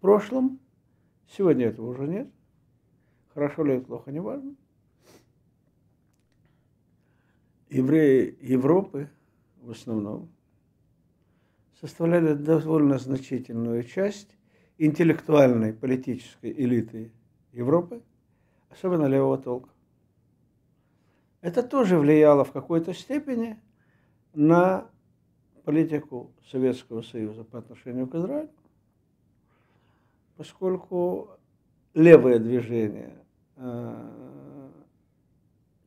прошлом, сегодня этого уже нет. Хорошо ли это, плохо, не важно. Евреи Европы в основном составляли довольно значительную часть интеллектуальной политической элиты Европы, особенно левого толка. Это тоже влияло в какой-то степени на политику Советского Союза по отношению к Израилю, поскольку левое движение, э,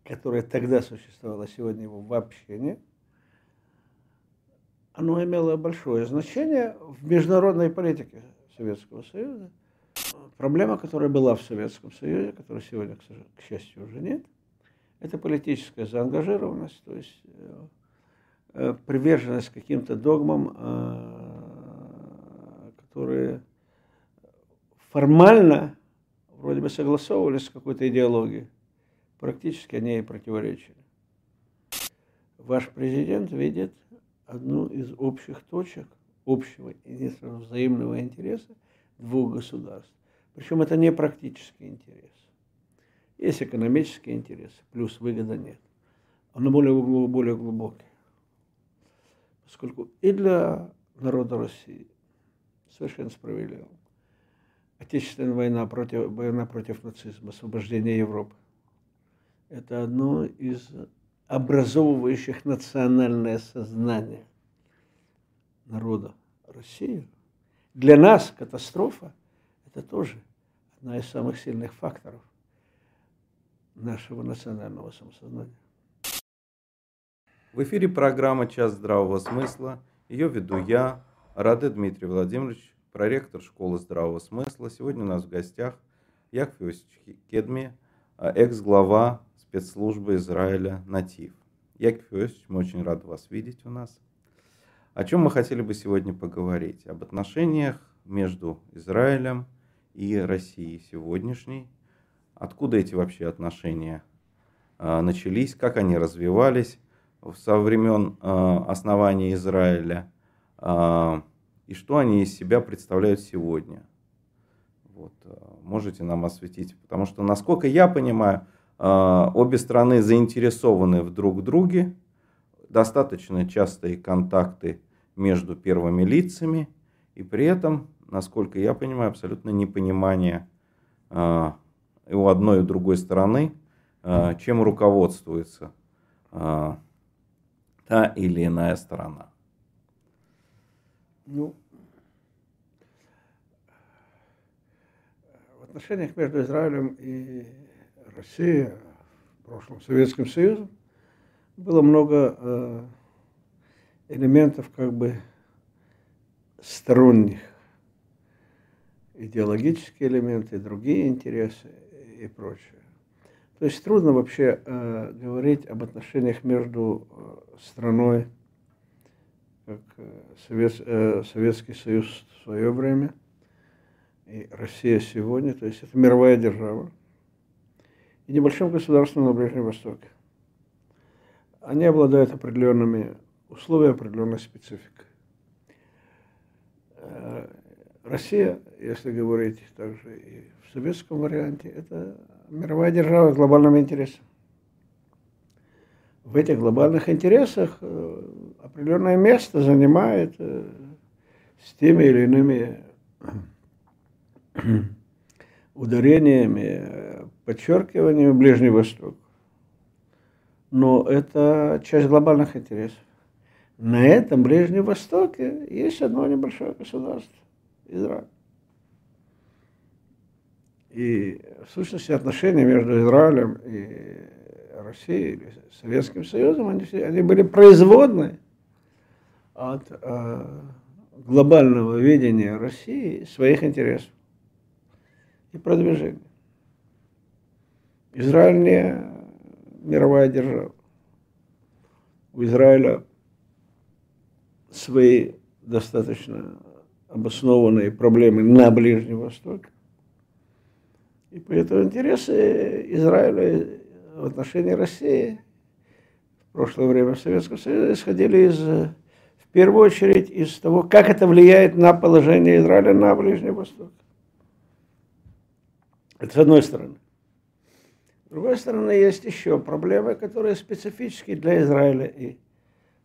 которое тогда существовало, сегодня его вообще нет, оно имело большое значение в международной политике Советского Союза. Проблема, которая была в Советском Союзе, которой сегодня, к счастью, уже нет, это политическая заангажированность, то есть э, э, приверженность каким-то догмам, которые формально вроде бы согласовывались с какой-то идеологией, практически они и противоречили. Ваш президент видит одну из общих точек общего и взаимного интереса двух государств. Причем это не практический интерес. Есть экономический интерес, плюс выгода нет. Он более, более глубокий. Поскольку и для народа России совершенно справедливо. Отечественная война против, война против нацизма, освобождение Европы. Это одно из образовывающих национальное сознание народа России. Для нас катастрофа – это тоже одна из самых сильных факторов нашего национального самосознания. В эфире программа «Час здравого смысла». Ее веду я, Раде Дмитрий Владимирович, проректор школы здравого смысла. Сегодня у нас в гостях Яков Иосифович Кедми, а, экс-глава спецслужбы Израиля «Натив». Яков Иосифович, мы очень рады вас видеть у нас. О чем мы хотели бы сегодня поговорить? Об отношениях между Израилем и Россией сегодняшней – Откуда эти вообще отношения а, начались, как они развивались со времен а, основания Израиля и что они из себя представляют сегодня. Вот, можете нам осветить, потому что, насколько я понимаю, обе страны заинтересованы в друг друге, достаточно частые контакты между первыми лицами, и при этом, насколько я понимаю, абсолютно непонимание и у одной и другой стороны, чем руководствуется та или иная сторона. Ну, в отношениях между Израилем и Россией, в прошлом Советским Союзом, было много э, элементов как бы сторонних идеологические элементы, другие интересы и прочее. То есть трудно вообще э, говорить об отношениях между э, страной, как э, Совет, э, Советский Союз в свое время и Россия сегодня. То есть это мировая держава и небольшим государством на Ближнем Востоке. Они обладают определенными условиями, определенной спецификой. Э, Россия, если говорить также и в советском варианте, это мировая держава с глобальным интересом. В этих глобальных интересах э, определенное место занимает э, с теми или иными ударениями, подчеркиваниями Ближний Восток. Но это часть глобальных интересов. На этом Ближнем Востоке есть одно небольшое государство. Израиль. И в сущности отношения между Израилем и Россией или Советским Союзом, они, они были производны от э, глобального видения России своих интересов и продвижения. Израиль не мировая держава. У Израиля свои достаточно обоснованные проблемы на Ближнем Востоке. И поэтому интересы Израиля в отношении России в прошлое время в Советском Союзе исходили из, в первую очередь из того, как это влияет на положение Израиля на Ближнем Востоке. Это с одной стороны. С другой стороны, есть еще проблемы, которые специфически для Израиля и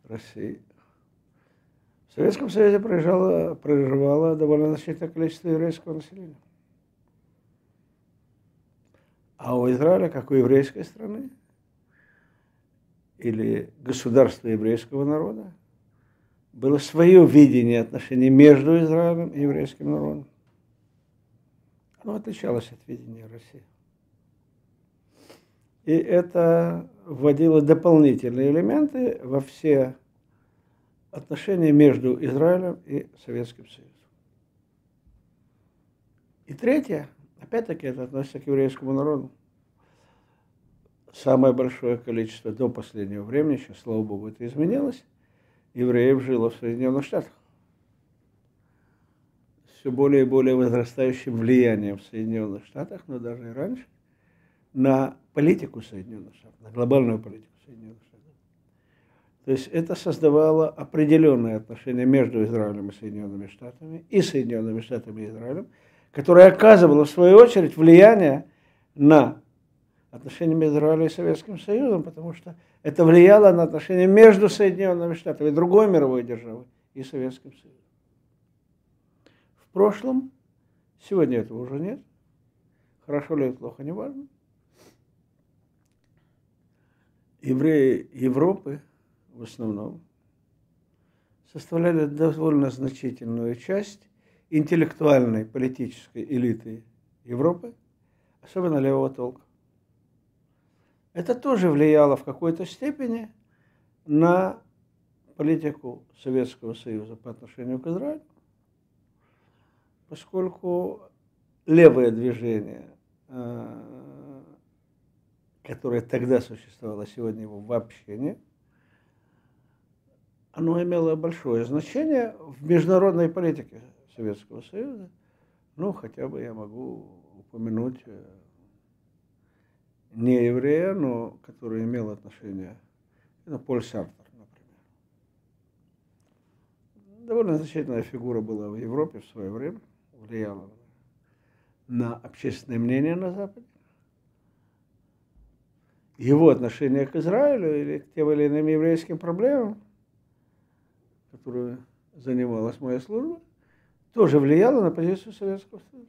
России. В Советском Союзе проживало, проживало довольно значительное количество еврейского населения. А у Израиля, как у еврейской страны, или государства еврейского народа, было свое видение отношений между Израилем и еврейским народом. Оно отличалось от видения России. И это вводило дополнительные элементы во все отношения между Израилем и Советским Союзом. И третье, опять-таки это относится к еврейскому народу. Самое большое количество до последнего времени, сейчас, слава богу, это изменилось, евреев жило в Соединенных Штатах. Все более и более возрастающим влиянием в Соединенных Штатах, но даже и раньше, на политику Соединенных Штатов, на глобальную политику Соединенных Штатов. То есть это создавало определенные отношения между Израилем и Соединенными Штатами, и Соединенными Штатами и Израилем, которое оказывало, в свою очередь, влияние на отношения между Израилем и Советским Союзом, потому что это влияло на отношения между Соединенными Штатами, другой мировой державой и Советским Союзом. В прошлом, сегодня этого уже нет, хорошо ли это плохо, не важно. Евреи Европы в основном составляли довольно значительную часть интеллектуальной политической элиты Европы, особенно левого толка. Это тоже влияло в какой-то степени на политику Советского Союза по отношению к Израилю, поскольку левое движение, э, которое тогда существовало, сегодня его вообще нет, оно имело большое значение в международной политике Советского Союза. Ну, хотя бы я могу упомянуть э, не еврея, но который имел отношение, это Поль Сартер, например. Довольно значительная фигура была в Европе в свое время, влияла на общественное мнение на Западе. Его отношение к Израилю или к тем или иным еврейским проблемам, которые занималась моя служба, тоже влияло на позицию Советского Союза.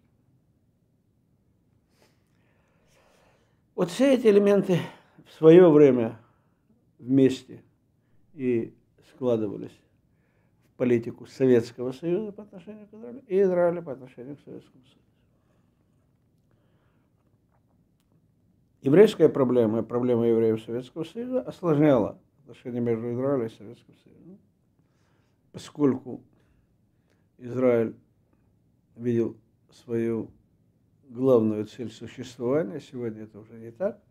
Вот все эти элементы в свое время вместе и складывались в политику Советского Союза по отношению к Израилю и Израиля по отношению к Советскому Союзу. Еврейская проблема, проблема евреев Советского Союза осложняла отношения между Израилем и Советским Союзом, поскольку Израиль видел свою главную цель существования, сегодня это уже не так,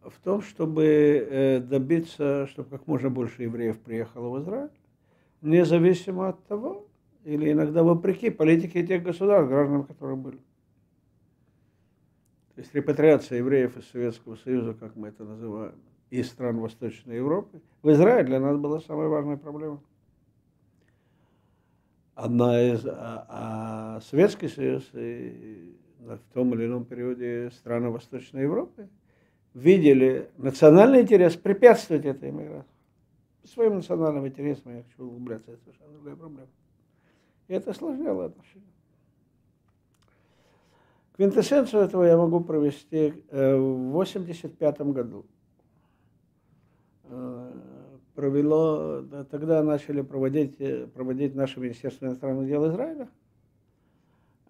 в том, чтобы э, добиться, чтобы как можно больше евреев приехало в Израиль, независимо от того, или иногда вопреки политике тех государств, гражданам которых были. То есть репатриация евреев из Советского Союза, как мы это называем, из стран Восточной Европы, в Израиль для нас была самой важной проблемой одна из, а, а Советский Союз и в том или ином периоде страны Восточной Европы видели национальный интерес препятствовать этой иммиграции. Своим национальным интересам я хочу углубляться, это совершенно другая проблема. И это осложняло отношения. Квинтэссенцию этого я могу провести э, в 1985 году. Провело, тогда начали проводить, э, проводить наше Министерство иностранных дел Израиля.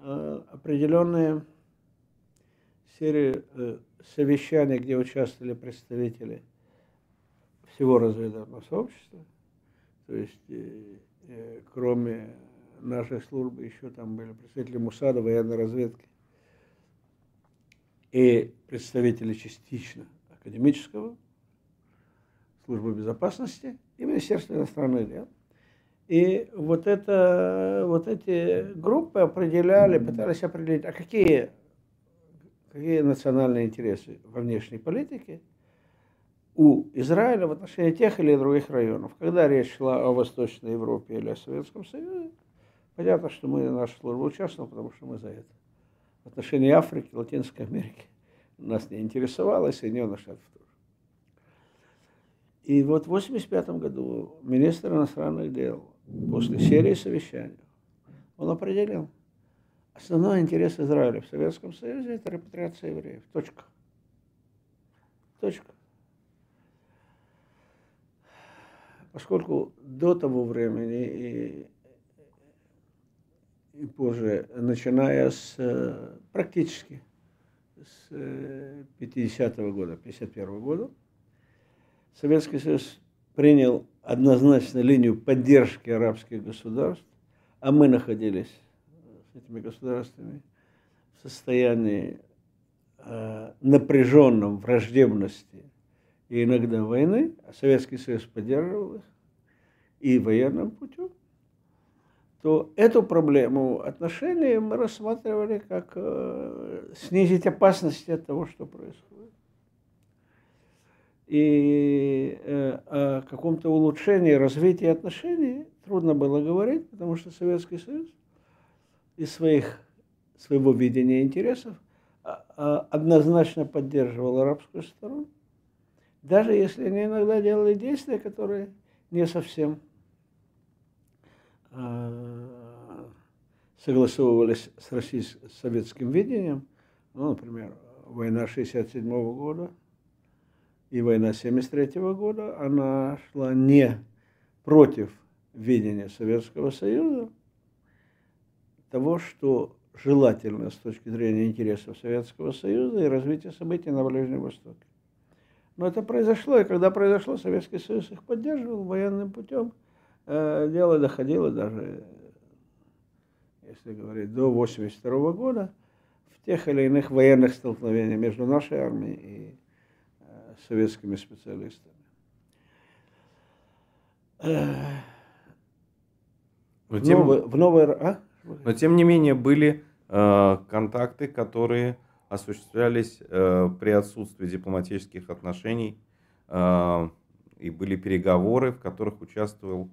Э, определенные серии э, совещаний, где участвовали представители всего разведывательного сообщества, то есть кроме нашей службы еще там были представители МУСАДа, военной разведки и представители частично академического службы безопасности и Министерство иностранных дел. И вот, это, вот эти группы определяли, пытались определить, а какие, какие национальные интересы во внешней политике у Израиля в отношении тех или других районов. Когда речь шла о Восточной Европе или о Советском Союзе, понятно, что мы, наша служба участвовала, потому что мы за это в отношении Африки, Латинской Америки нас не интересовало, и Соединенных Штатов тоже. И вот в 1985 году министр иностранных дел после серии совещаний он определил, основной интерес Израиля в Советском Союзе – это репатриация евреев. Точка. Точка. Поскольку до того времени и, и позже, начиная с практически с 50-го года, 51 -го года, Советский Союз принял однозначно линию поддержки арабских государств, а мы находились с этими государствами в состоянии э, напряженном враждебности и иногда войны, а Советский Союз поддерживал их и военным путем, то эту проблему отношений мы рассматривали как э, снизить опасность от того, что происходит. И э, о каком-то улучшении, развитии отношений трудно было говорить, потому что Советский Союз из своих, своего видения интересов а, а, однозначно поддерживал арабскую сторону, даже если они иногда делали действия, которые не совсем а, согласовывались с, российским, с советским видением, ну, например, война 67 года и война 73 года, она шла не против видения Советского Союза, того, что желательно с точки зрения интересов Советского Союза и развития событий на Ближнем Востоке. Но это произошло, и когда произошло, Советский Союз их поддерживал военным путем. Э, дело доходило даже, если говорить, до 1982 года, в тех или иных военных столкновениях между нашей армией и советскими специалистами. Э, Но тем... новый, в новой... А? Но тем не менее были э, контакты, которые осуществлялись э, при отсутствии дипломатических отношений э, и были переговоры, в которых участвовал,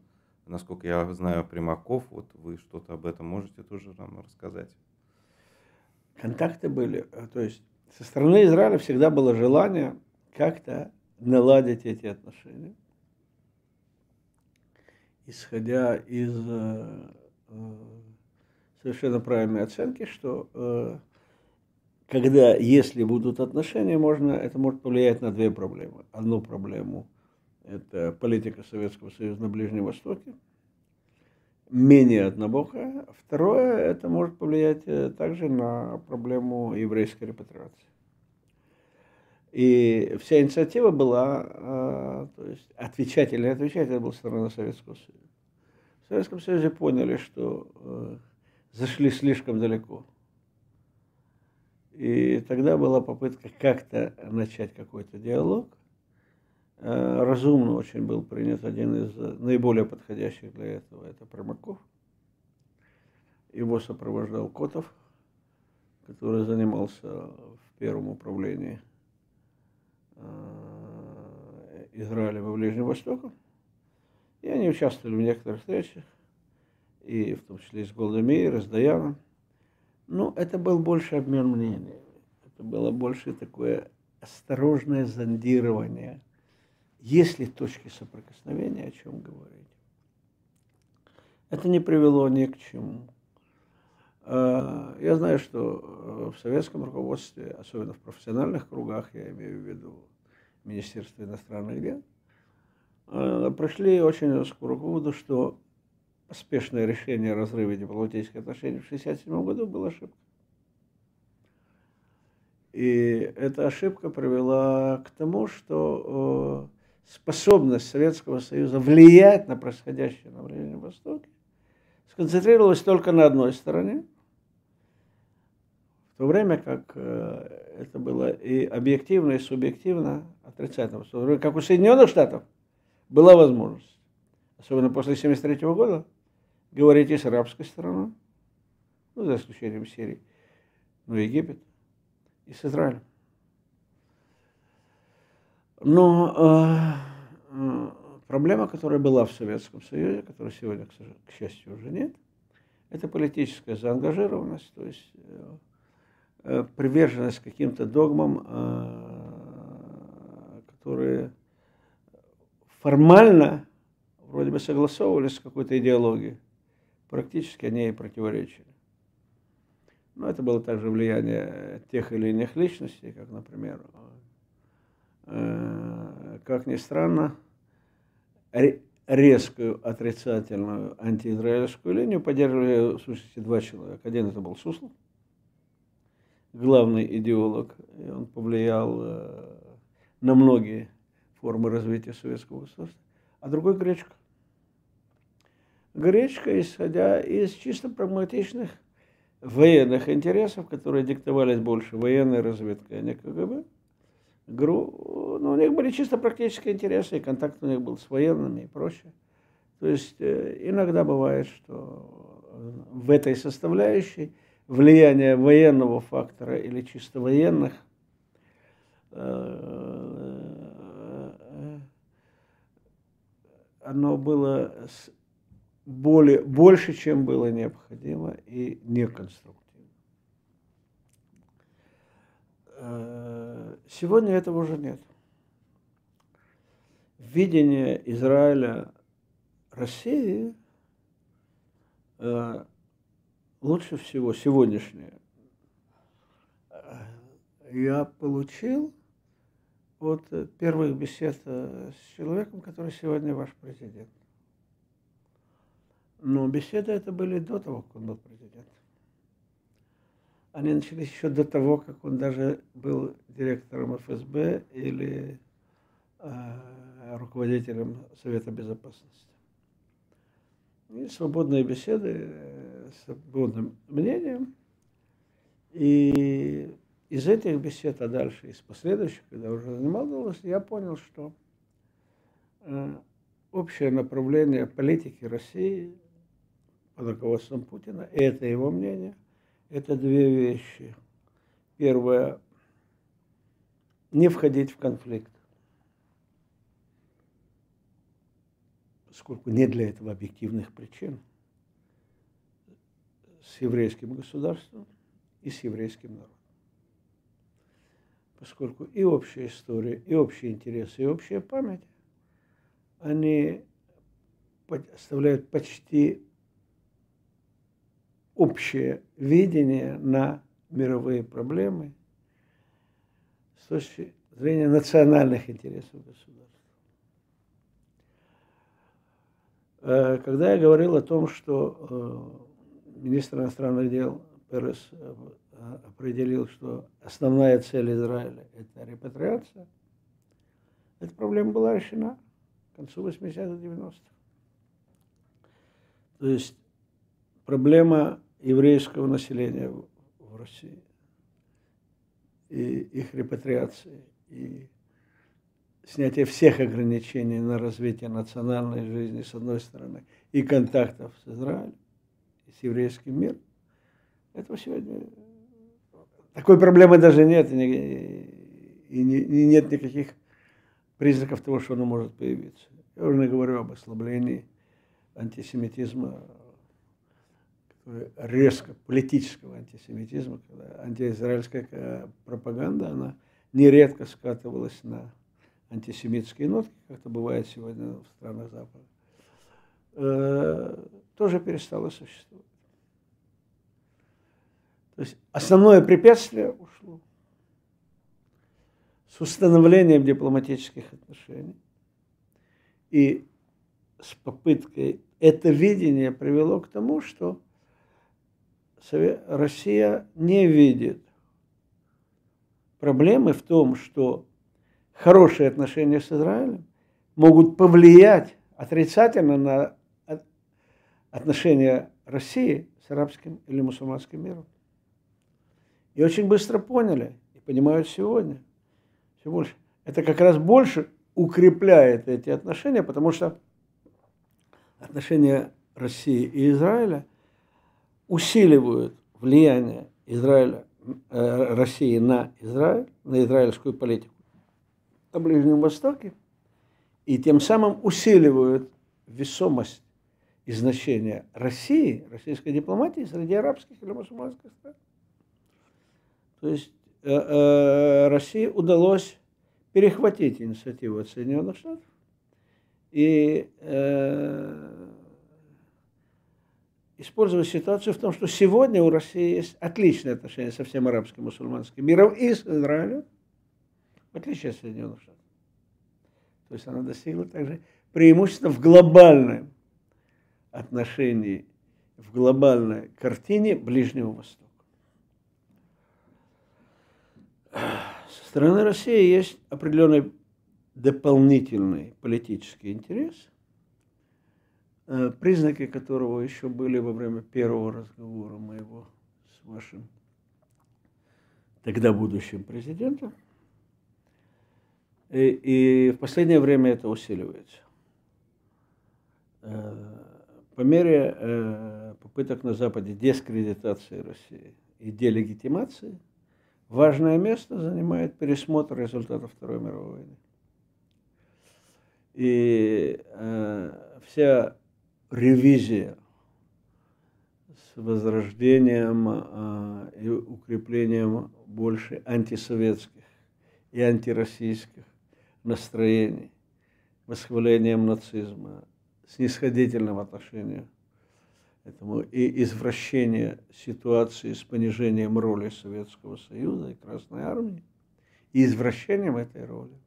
насколько я знаю, Примаков. Вот вы что-то об этом можете тоже нам рассказать? Контакты были, э, то есть со стороны Израиля всегда было желание как-то наладить эти отношения, исходя из э, э, совершенно правильной оценки, что э, когда, если будут отношения, можно, это может повлиять на две проблемы. Одну проблему – это политика Советского Союза на Ближнем Востоке, менее однобокая. Второе – это может повлиять также на проблему еврейской репатриации. И вся инициатива была, э, то есть отвечать или не отвечать, это была сторона Советского Союза. В Советском Союзе поняли, что э, зашли слишком далеко – и тогда была попытка как-то начать какой-то диалог. Э, разумно очень был принят один из наиболее подходящих для этого, это Промаков. Его сопровождал Котов, который занимался в первом управлении э, Израиля во Ближнем Востоке. И они участвовали в некоторых встречах, и в том числе и с Голдемейр, и с Даяном. Ну, это был больше обмен мнениями. Это было больше такое осторожное зондирование. Есть ли точки соприкосновения, о чем говорить? Это не привело ни к чему. А, я знаю, что в советском руководстве, особенно в профессиональных кругах, я имею в виду Министерство иностранных дел, а, пришли очень скоро к выводу, что поспешное решение о разрыве дипломатических отношений в 1967 году была ошибка. И эта ошибка привела к тому, что э, способность Советского Союза влиять на происходящее на Ближнем Востоке сконцентрировалась только на одной стороне, в то время как э, это было и объективно, и субъективно отрицательно. Как у Соединенных Штатов была возможность, особенно после 1973 года, говорить и с арабской стороной, ну, за исключением Сирии, ну, Египет, и с Израилем. Но э, проблема, которая была в Советском Союзе, которой сегодня, к счастью, уже нет, это политическая заангажированность, то есть э, э, приверженность каким-то догмам, э, которые формально вроде бы согласовывались с какой-то идеологией, практически они и противоречили. Но это было также влияние тех или иных личностей, как, например, как ни странно, резкую отрицательную антиизраильскую линию поддерживали, в сущности, два человека. Один это был Суслов, главный идеолог, и он повлиял э, на многие формы развития советского государства, а другой Гречка. Гречка, исходя из чисто прагматичных военных интересов, которые диктовались больше военной разведкой, а не КГБ, ГРУ, ну, у них были чисто практические интересы, и контакт у них был с военными и прочее. То есть э, иногда бывает, что в этой составляющей влияние военного фактора или чисто военных э, оно было более, больше, чем было необходимо и неконструктивно. Э, сегодня этого уже нет. Видение Израиля России э, лучше всего сегодняшнее э, я получил от первых бесед с человеком, который сегодня ваш президент. Но беседы это были до того, как он был президентом они начались еще до того, как он даже был директором ФСБ или э, руководителем Совета Безопасности. И свободные беседы э, свободным мнением. И из этих бесед, а дальше из последующих, когда уже занимал должность, я понял, что э, общее направление политики России под руководством Путина, это его мнение – это две вещи. Первое – не входить в конфликт, поскольку нет для этого объективных причин с еврейским государством и с еврейским народом. Поскольку и общая история, и общие интересы, и общая память, они оставляют почти общее видение на мировые проблемы с точки зрения национальных интересов государства. Э, когда я говорил о том, что э, министр иностранных дел Перес э, определил, что основная цель Израиля – это репатриация, эта проблема была решена к концу 80-х, 90-х. То есть проблема еврейского населения в России и их репатриации, и снятие всех ограничений на развитие национальной жизни, с одной стороны, и контактов с Израилем, и с еврейским миром, этого сегодня такой проблемы даже нет, и, и, и нет никаких признаков того, что оно может появиться. Я уже не говорю об ослаблении антисемитизма резко политического антисемитизма, когда антиизраильская пропаганда, она нередко скатывалась на антисемитские нотки, как это бывает сегодня в странах Запада, э, тоже перестала существовать. То есть основное препятствие ушло с установлением дипломатических отношений и с попыткой это видение привело к тому, что Россия не видит проблемы в том, что хорошие отношения с Израилем могут повлиять отрицательно на отношения России с арабским или мусульманским миром. И очень быстро поняли, и понимают сегодня, все больше. Это как раз больше укрепляет эти отношения, потому что отношения России и Израиля усиливают влияние Израиля, э, России на Израиль, на израильскую политику на Ближнем Востоке, и тем самым усиливают весомость и значение России, российской дипломатии среди арабских или мусульманских стран. То есть э, э, России удалось перехватить инициативу от Соединенных Штатов и э, использовать ситуацию в том, что сегодня у России есть отличные отношения со всем арабским мусульманским миром и с Израилем, в отличие от Соединенных Штатов. То есть она достигла также преимущества в глобальном отношении, в глобальной картине Ближнего Востока. Со стороны России есть определенный дополнительный политический интерес, э, признаки которого еще были во время первого разговора моего с вашим тогда будущим президентом. И, и в последнее время это усиливается. По мере э, попыток на Западе дискредитации России и делегитимации – важное место занимает пересмотр результатов Второй мировой войны. И э, вся ревизия с возрождением э, и укреплением больше антисоветских и антироссийских настроений, восхвалением нацизма, снисходительным отношением этому и извращение ситуации с понижением роли Советского Союза и Красной Армии, и извращением этой роли.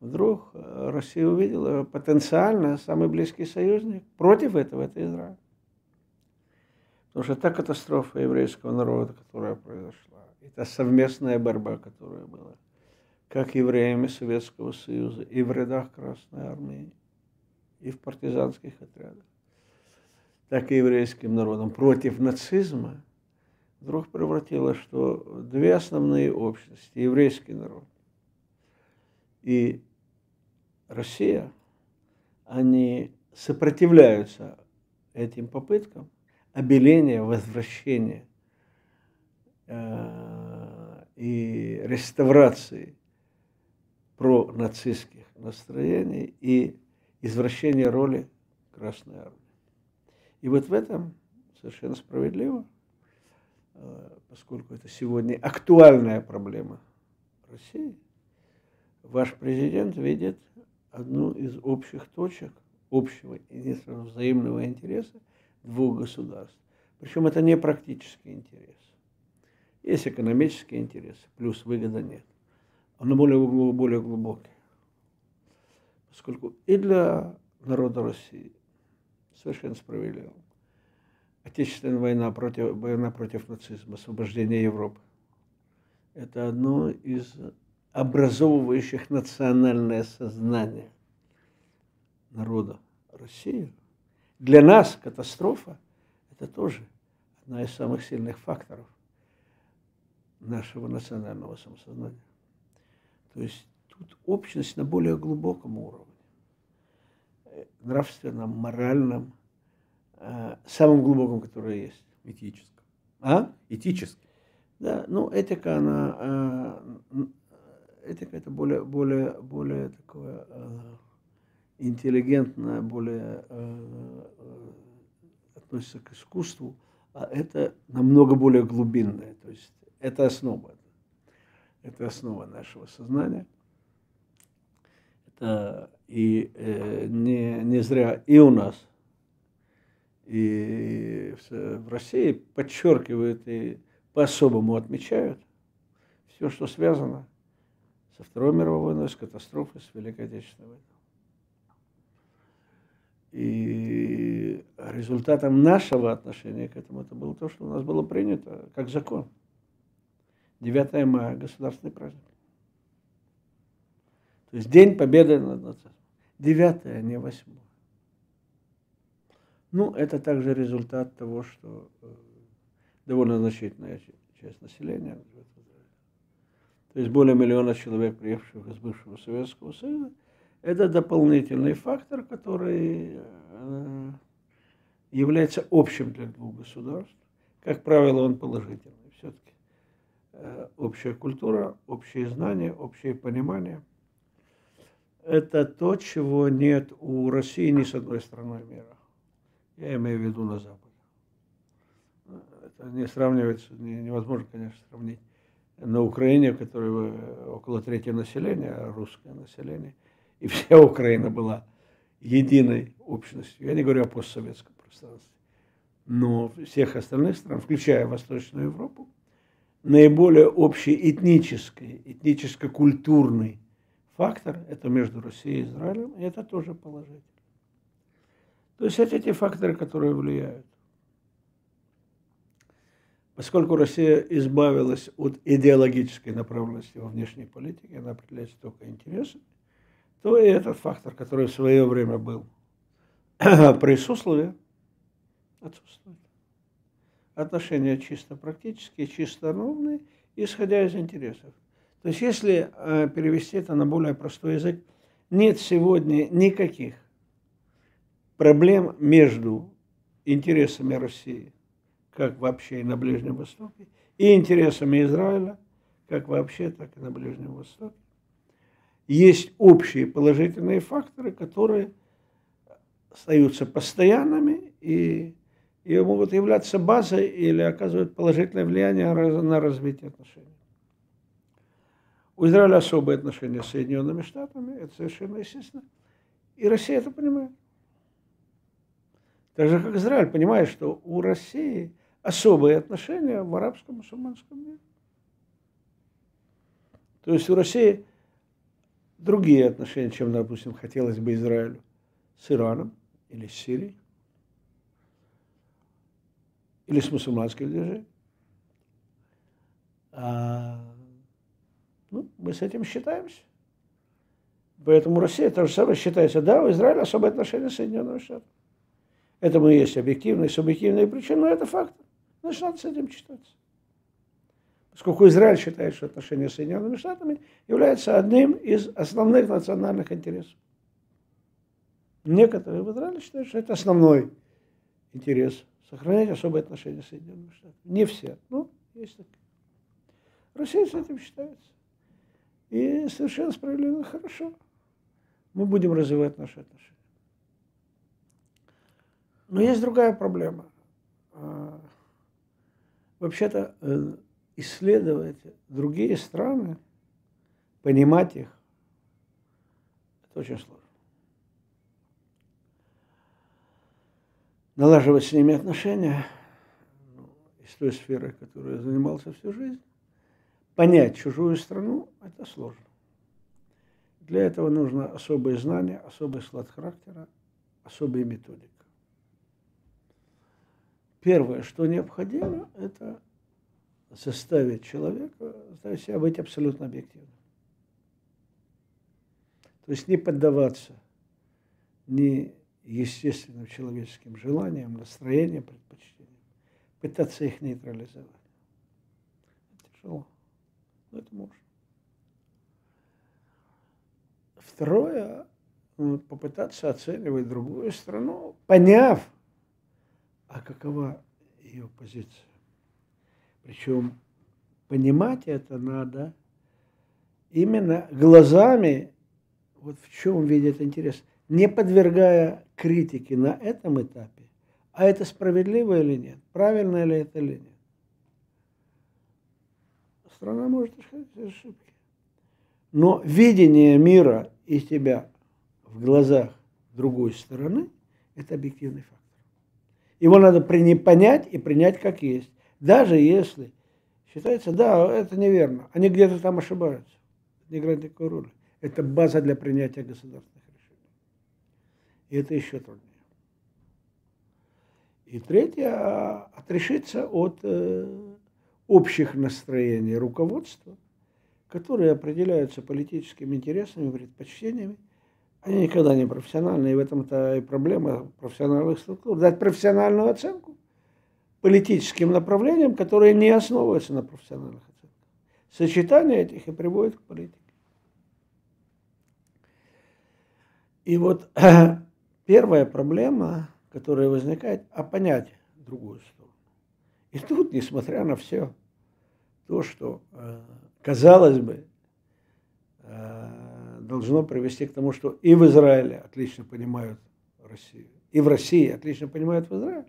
Вдруг э, Россия увидела потенциально самый близкий союзник против этого, это Израиль. Потому что та катастрофа еврейского народа, которая произошла, и та совместная борьба, которая была, как евреями Советского Союза, и в рядах Красной Армии, и в партизанских отрядах, так и еврейским народом. Против нацизма, вдруг превратилось, что две основные общности, еврейский народ и Россия, они сопротивляются этим попыткам обеления, возвращения э, и реставрации про нацистских настроений и извращения роли Красной Армии. И вот в этом совершенно справедливо, э, поскольку это сегодня актуальная проблема России, ваш президент видит одну из общих точек общего и взаимного интереса двух государств. Причем это не практический интерес. Есть экономический интерес, плюс выгода нет. Он более, более глубокий. Поскольку и для народа России, совершенно справедливо. Отечественная война против, война против нацизма, освобождение Европы. Это одно из образовывающих национальное сознание народа России. Для нас катастрофа – это тоже одна из самых сильных факторов нашего национального самосознания. То есть тут общность на более глубоком уровне нравственном, моральном, э, самом глубоком, которое есть. Этическом. А? Этически. Да, ну этика, она, э, этика это более, более, более такое э, интеллигентное, более относится к искусству, а это намного более глубинное, то есть это основа, это основа нашего сознания. Это и э, не, не зря и у нас, и в России подчеркивают и по-особому отмечают все, что связано со Второй мировой войной, с катастрофой, с Великой Отечественной войной. И результатом нашего отношения к этому это было то, что у нас было принято как закон. 9 мая – государственный праздник. То есть День Победы над нацизмом. Девятое, а не восьмое. Ну, это также результат того, что э, довольно значительная часть населения то есть более миллиона человек, приехавших из бывшего Советского Союза, это дополнительный фактор, который э, является общим для двух государств. Как правило, он положительный. Все-таки э, общая культура, общие знания, общее понимание – это то, чего нет у России ни с одной страной мира. Я имею в виду на Западе. Это не сравнивается, невозможно, конечно, сравнить. На Украине, в которой около трети населения, русское население, и вся Украина была единой общностью. Я не говорю о постсоветском пространстве. Но всех остальных стран, включая Восточную Европу, наиболее общий этнический, этническо-культурный фактор – это между Россией и Израилем, и это тоже положительно. То есть это те факторы, которые влияют. Поскольку Россия избавилась от идеологической направленности во внешней политике, она определяется только интересами, то и этот фактор, который в свое время был присутствие, отсутствует. Отношения чисто практические, чисто ровные, исходя из интересов. То есть, если э, перевести это на более простой язык, нет сегодня никаких проблем между интересами России, как вообще и на Ближнем Востоке, и интересами Израиля, как вообще, так и на Ближнем Востоке есть общие положительные факторы, которые остаются постоянными и, и могут являться базой или оказывают положительное влияние на развитие отношений. У Израиля особые отношения с Соединенными Штатами, это совершенно естественно. И Россия это понимает. Так же, как Израиль понимает, что у России особые отношения в арабском мусульманском мире. То есть у России другие отношения, чем, допустим, хотелось бы Израилю с Ираном или с Сирией, или с мусульманским движением. Ну, мы с этим считаемся. Поэтому Россия то же самое считается. Да, у Израиля особые отношения с Соединенными Штатами. Этому есть объективные, субъективные причины, но это факт. Значит, надо с этим считаться поскольку Израиль считает, что отношения с Соединенными Штатами являются одним из основных национальных интересов. Некоторые в Израиле считают, что это основной интерес – сохранять особые отношения с Соединенными Штатами. Не все, но есть такие. Россия с этим считается. И совершенно справедливо, хорошо. Мы будем развивать наши отношения. Но есть другая проблема. А, вообще-то э, исследовать другие страны, понимать их, это очень сложно. Налаживать с ними отношения ну, из той сферы, которой я занимался всю жизнь, понять чужую страну – это сложно. Для этого нужно особые знания, особый склад характера, особая методика. Первое, что необходимо, это заставить человека, заставить себя быть абсолютно объективным. То есть не поддаваться ни естественным человеческим желаниям, настроениям, предпочтениям, пытаться их нейтрализовать. Тяжело, это можно. Второе, ну, попытаться оценивать другую страну, поняв, а какова ее позиция. Причем понимать это надо именно глазами, вот в чем видят интерес, не подвергая критике на этом этапе, а это справедливо или нет, правильно ли это или нет. Страна может ошибки. Но видение мира и тебя в глазах другой стороны – это объективный фактор. Его надо понять и принять как есть. Даже если считается, да, это неверно, они где-то там ошибаются, не играет никакой роли. Это база для принятия государственных решений. И это еще труднее. И третье, а, отрешиться от э, общих настроений руководства, которые определяются политическими интересами, предпочтениями. Они никогда не профессиональные, и в этом-то и проблема профессиональных структур. Дать профессиональную оценку политическим направлениям, которые не основываются на профессиональных оценках. Сочетание этих и приводит к политике. И вот первая проблема, которая возникает, а понять другую сторону. И тут, несмотря на все то, что, э, казалось бы, э, должно привести к тому, что и в Израиле отлично понимают Россию, и в России отлично понимают в Израиле,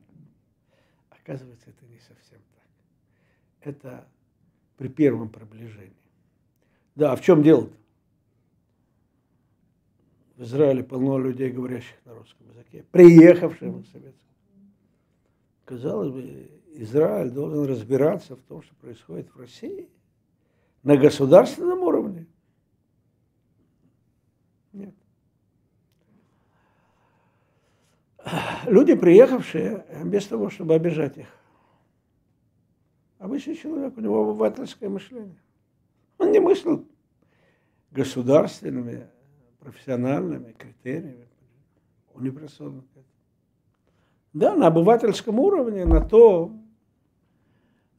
Оказывается, это не совсем так. Это при первом приближении. Да, а в чем дело-то? В Израиле полно людей, говорящих на русском языке, приехавших в Советский Казалось бы, Израиль должен разбираться в том, что происходит в России на государственном уровне. Нет. Люди, приехавшие, без того, чтобы обижать их. Обычный человек, у него обывательское мышление. Он не мыслил государственными, профессиональными критериями. Он не этому. Да, на обывательском уровне, на то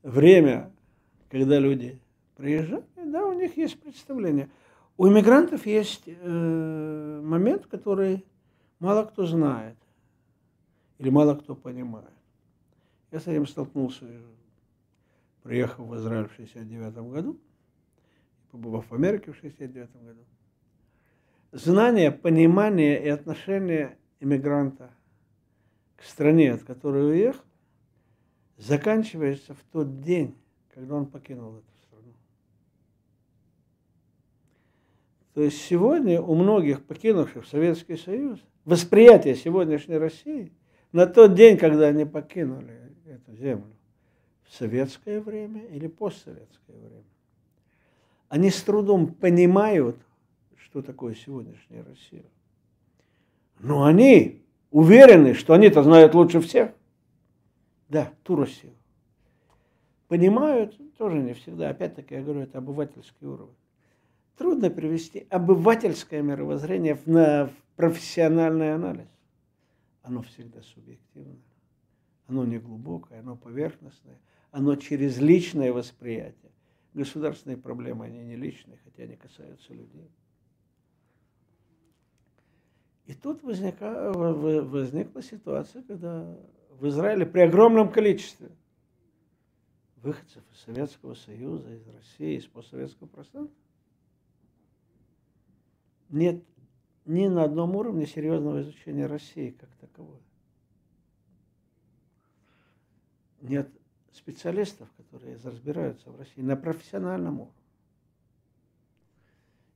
время, когда люди приезжают, да, у них есть представление. У иммигрантов есть э, момент, который мало кто знает или мало кто понимает. Я с этим столкнулся, приехав в Израиль в 69 году, побывав в Америке в 69 году. Знание, понимание и отношение иммигранта к стране, от которой уехал, заканчивается в тот день, когда он покинул эту страну. То есть сегодня у многих покинувших Советский Союз восприятие сегодняшней России на тот день, когда они покинули эту землю, в советское время или постсоветское время. Они с трудом понимают, что такое сегодняшняя Россия. Но они уверены, что они-то знают лучше всех. Да, ту Россию. Понимают, тоже не всегда. Опять-таки, я говорю, это обывательский уровень. Трудно привести обывательское мировоззрение в, на, в профессиональный анализ. Оно всегда субъективно. Оно не глубокое, оно поверхностное. Оно через личное восприятие. Государственные проблемы, они не личные, хотя они касаются людей. И тут возника, возникла ситуация, когда в Израиле при огромном количестве выходцев из Советского Союза, из России, из постсоветского пространства, нет ни на одном уровне серьезного изучения России как таковой. Нет специалистов, которые разбираются в России на профессиональном уровне.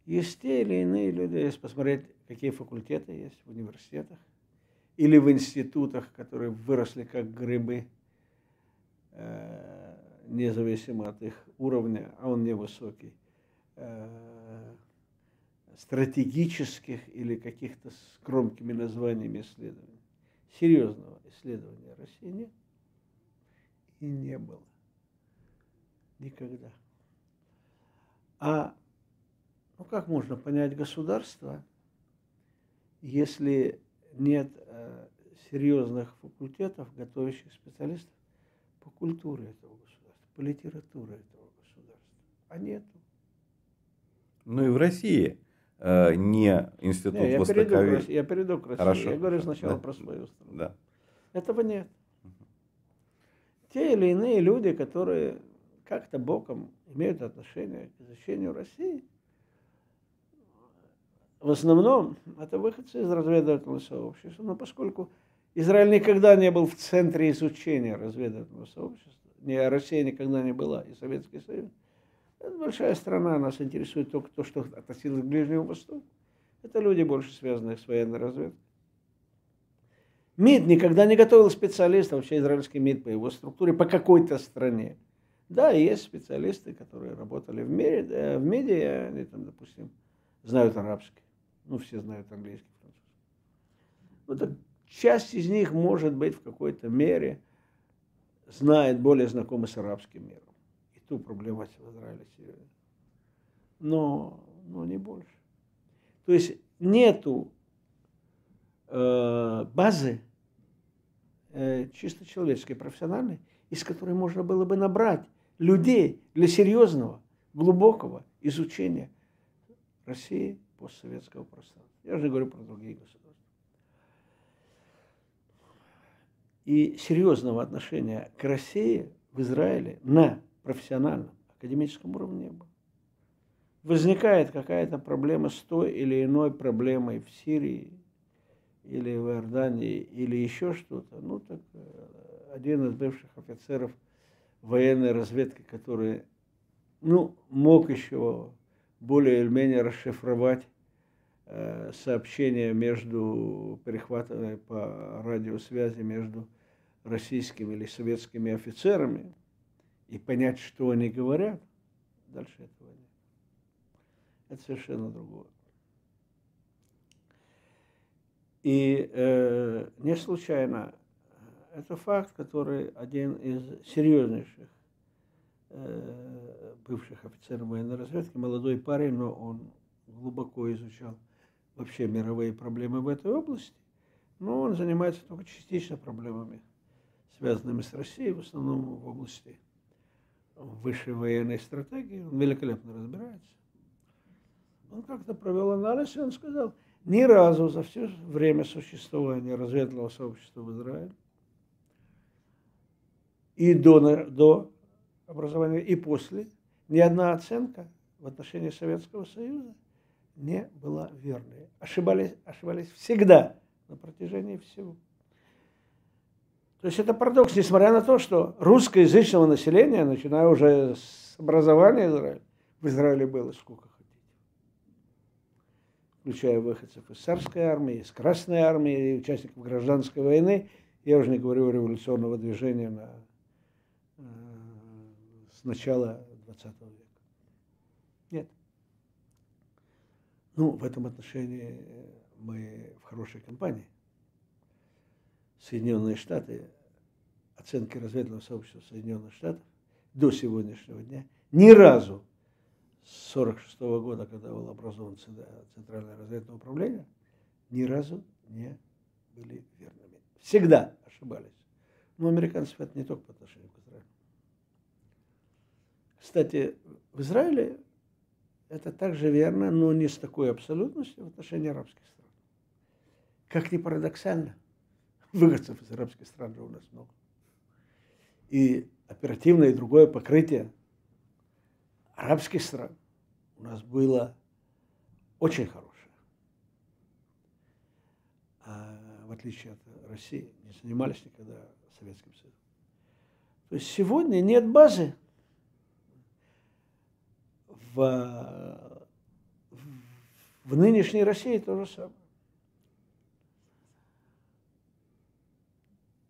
Есть те или иные люди, если посмотреть, какие факультеты есть в университетах или в институтах, которые выросли как грибы, э, независимо от их уровня, а он невысокий, э, стратегических или каких-то с громкими названиями исследований. Серьезного исследования России нет и не было. Никогда. А ну как можно понять государство, если нет э, серьезных факультетов, готовящих специалистов по культуре этого государства, по литературе этого государства? А нету. Ну и в России э, не институт не, я Востоковед... Перейду к, я перейду к России. Хорошо. Я говорю сначала да. про свою страну. Да. Этого нет. Те или иные люди, которые как-то боком имеют отношение к изучению России, в основном это выходцы из разведывательного сообщества, но поскольку Израиль никогда не был в центре изучения разведывательного сообщества, ни Россия никогда не была, и Советский Союз, это большая страна, нас интересует только то, что относилось к Ближнему Востоку. Это люди, больше связанные с военной разведкой. МИД никогда не готовил специалистов, вообще израильский МИД по его структуре, по какой-то стране. Да, есть специалисты, которые работали в, мире, в МИДе, они там, допустим, знают арабский ну, все знают английский, французский. Вот так, часть из них, может быть, в какой-то мере знает, более знакомы с арабским миром. И ту проблематику в Израиле серьезно. Но, но не больше. То есть нету э, базы э, чисто человеческой, профессиональной, из которой можно было бы набрать людей для серьезного, глубокого изучения России, постсоветского пространства. Я уже говорю про другие государства. И серьезного отношения к России в Израиле на профессиональном, академическом уровне не было. Возникает какая-то проблема с той или иной проблемой в Сирии или в Иордании или еще что-то. Ну так э, один из бывших офицеров военной разведки, который ну, мог еще более или менее расшифровать э, сообщения между перехватами по радиосвязи между российскими или советскими офицерами и понять, что они говорят, дальше этого нет. Это совершенно другое. И э, не случайно это факт, который один из серьезнейших э, бывших офицеров военной разведки, молодой парень, но он глубоко изучал вообще мировые проблемы в этой области, но он занимается только частично проблемами, связанными с Россией, в основном в области высшей военной стратегии, он великолепно разбирается. Он как-то провел анализ, и он сказал, ни разу за все время существования разведного сообщества в Израиле и до, до образования, и после, ни одна оценка в отношении Советского Союза не была верной. Ошибались, ошибались всегда на протяжении всего. То есть это парадокс, несмотря на то, что русскоязычного населения, начиная уже с образования Израиля, в Израиле было сколько хотите, включая выходцев из царской армии, из Красной армии, участников гражданской войны, я уже не говорю о революционного движения на с начала 20 века. Нет. Ну, в этом отношении мы в хорошей компании. Соединенные Штаты, оценки разведного сообщества Соединенных Штатов до сегодняшнего дня ни разу с 1946 года, когда был образован Центральное разведное управление, ни разу не были верными. Всегда ошибались. Но американцев это не только по отношению к. Кстати, в Израиле это также верно, но не с такой абсолютностью в отношении арабских стран. Как ни парадоксально, выходцев из арабских стран же у нас много. И оперативное и другое покрытие арабских стран у нас было очень хорошее. А в отличие от России, не занимались никогда Советским Союзом. То есть сегодня нет базы в, в нынешней России то же самое.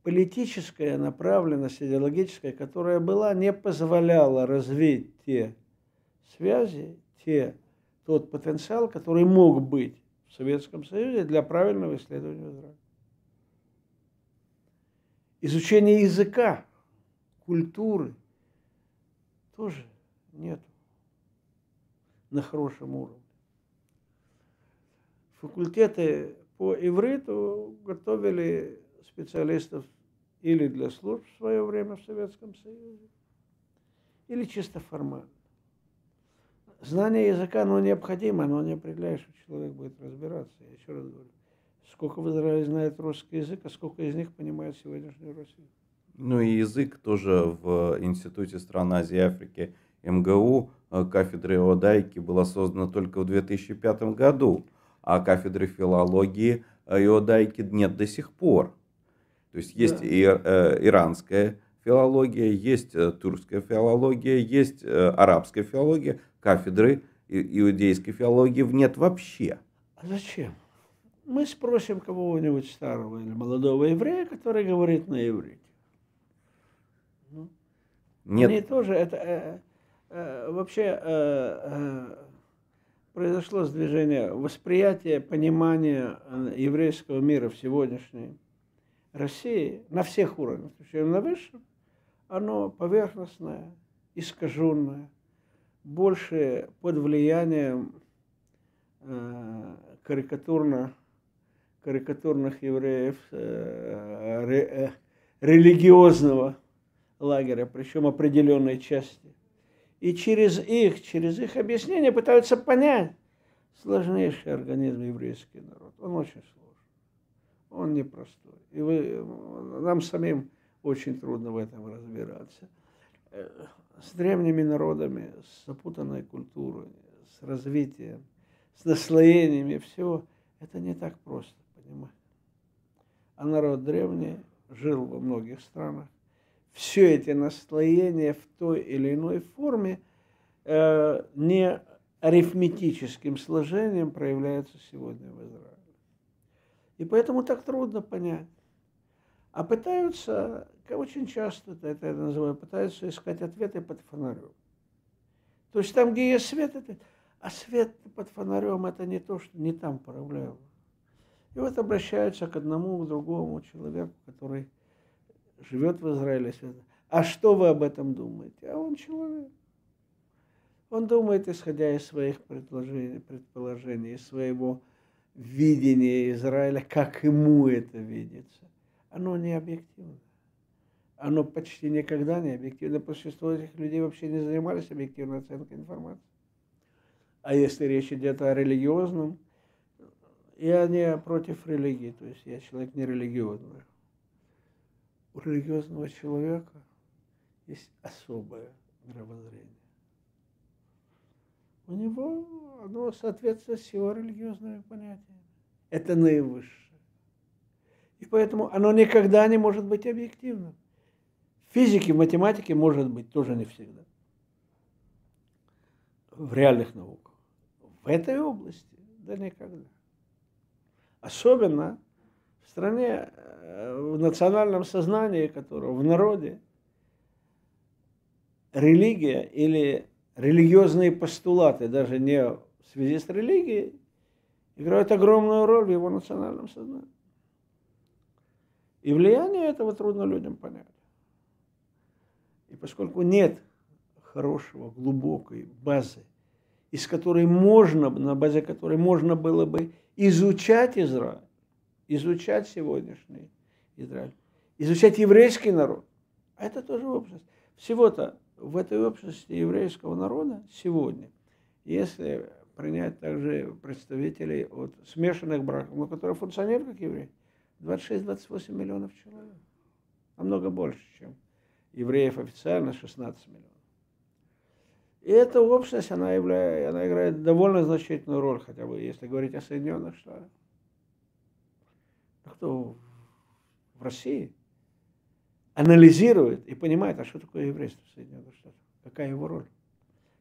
Политическая направленность, идеологическая, которая была, не позволяла развить те связи, те, тот потенциал, который мог быть в Советском Союзе для правильного исследования Израиля. Изучение языка, культуры тоже нет на хорошем уровне. Факультеты по ивриту готовили специалистов или для служб в свое время в Советском Союзе, или чисто формально. Знание языка, оно необходимо, но не определяет, что человек будет разбираться. Я еще раз говорю, сколько в Израиле знает русский язык, а сколько из них понимает сегодняшнюю Россию. Ну и язык тоже в Институте стран Азии и Африки МГУ кафедры иодайки была создана только в 2005 году, а кафедры филологии э, иодайки нет до сих пор. То есть есть да. и, э, иранская филология, есть э, турская филология, есть э, арабская филология, кафедры иудейской филологии нет вообще. А зачем? Мы спросим кого-нибудь старого или молодого еврея, который говорит на иврите. Ну, нет. Они тоже это Э, вообще э, э, произошло сдвижение восприятия, понимания еврейского мира в сегодняшней России на всех уровнях, причем на высшем, оно поверхностное, искаженное, больше под влиянием карикатурно, карикатурных евреев религиозного лагеря, причем определенной части и через их, через их объяснения пытаются понять сложнейший организм еврейский народ. Он очень сложный, он непростой. И вы, нам самим очень трудно в этом разбираться. Э, с древними народами, с запутанной культурой, с развитием, с наслоениями всего, это не так просто, понимаете. А народ древний жил во многих странах, все эти наслоения в той или иной форме э, не арифметическим сложением проявляются сегодня в Израиле. И поэтому так трудно понять. А пытаются, очень часто это я называю, пытаются искать ответы под фонарем. То есть там, где есть свет, это, а свет под фонарем это не то, что не там проблема. И вот обращаются к одному, к другому человеку, который живет в Израиле. А что вы об этом думаете? А он человек. Он думает, исходя из своих предположений, предположений из своего видения Израиля, как ему это видится. Оно не объективно. Оно почти никогда не объективно. Большинство этих людей вообще не занимались объективной оценкой информации. А если речь идет о религиозном, я не против религии, то есть я человек нерелигиозный. У религиозного человека есть особое мировоззрение. У него оно соответствует с его религиозными понятиями. Это наивысшее. И поэтому оно никогда не может быть объективным. В физике, в математике может быть тоже не всегда. В реальных науках. В этой области да никогда. Особенно в стране, э, в национальном сознании которого, в народе, религия или религиозные постулаты, даже не в связи с религией, играют огромную роль в его национальном сознании. И влияние этого трудно людям понять. И поскольку нет хорошего, глубокой базы, из которой можно, на базе которой можно было бы изучать Израиль, изучать сегодняшний Израиль, изучать еврейский народ. А это тоже общность. Всего-то в этой общности еврейского народа сегодня, если принять также представителей от смешанных браков, но которые функционируют как евреи, 26-28 миллионов человек. Намного больше, чем евреев официально 16 миллионов. И эта общность, она, являет, она играет довольно значительную роль, хотя бы если говорить о Соединенных Штатах. Кто в России анализирует и понимает, а что такое еврейство в Соединенных Штатах, какая его роль,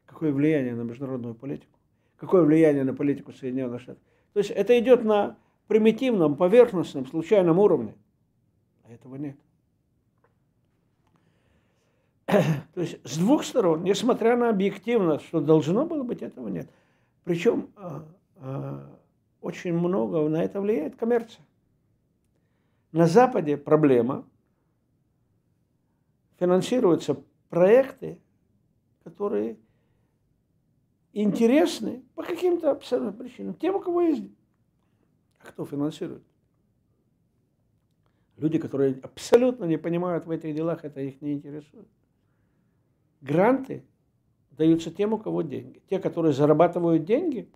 какое влияние на международную политику, какое влияние на политику Соединенных Штатов. То есть это идет на примитивном, поверхностном, случайном уровне. А этого нет. То есть с двух сторон, несмотря на объективность, что должно было быть, этого нет. Причем а, а, очень много на это влияет коммерция. На Западе проблема. Финансируются проекты, которые интересны по каким-то абсолютно причинам. Тем, у кого есть. А кто финансирует? Люди, которые абсолютно не понимают в этих делах, это их не интересует. Гранты даются тем, у кого деньги. Те, которые зарабатывают деньги,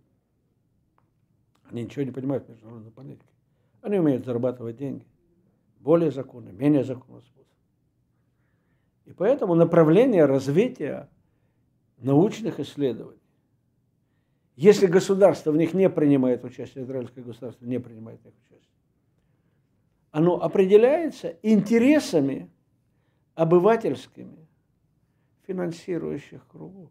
они ничего не понимают в международной политике. Они умеют зарабатывать деньги. Более законный, менее законный способ. И поэтому направление развития научных исследований, если государство в них не принимает участие, израильское государство не принимает их участие, оно определяется интересами обывательскими, финансирующих кругов.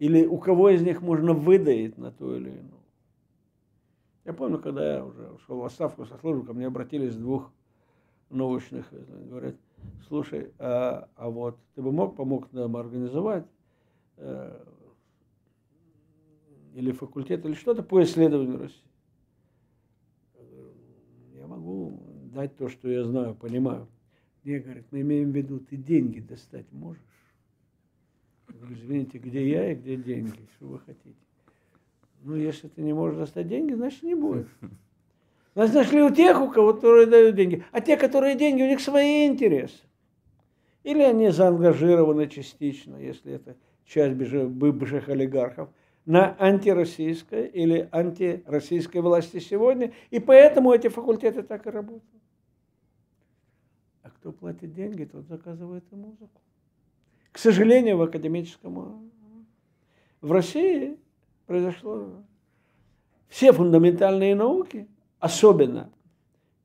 Или у кого из них можно выдать на ту или иную. Я помню, когда я уже ушел в отставку со службы, ко мне обратились двух научных, говорят, слушай, а, а вот ты бы мог помог нам организовать э, или факультет, или что-то по исследованию России? Я могу дать то, что я знаю, понимаю. Мне говорят, мы имеем в виду, ты деньги достать можешь? говорю, извините, где я и где деньги? Что вы хотите? Ну, если ты не можешь достать деньги, значит, не будет. Нас нашли у тех, у кого которые дают деньги. А те, которые деньги, у них свои интересы. Или они заангажированы частично, если это часть бывших олигархов, на антироссийской или антироссийской власти сегодня. И поэтому эти факультеты так и работают. А кто платит деньги, тот заказывает и музыку к сожалению, в академическом. В России произошло все фундаментальные науки, особенно,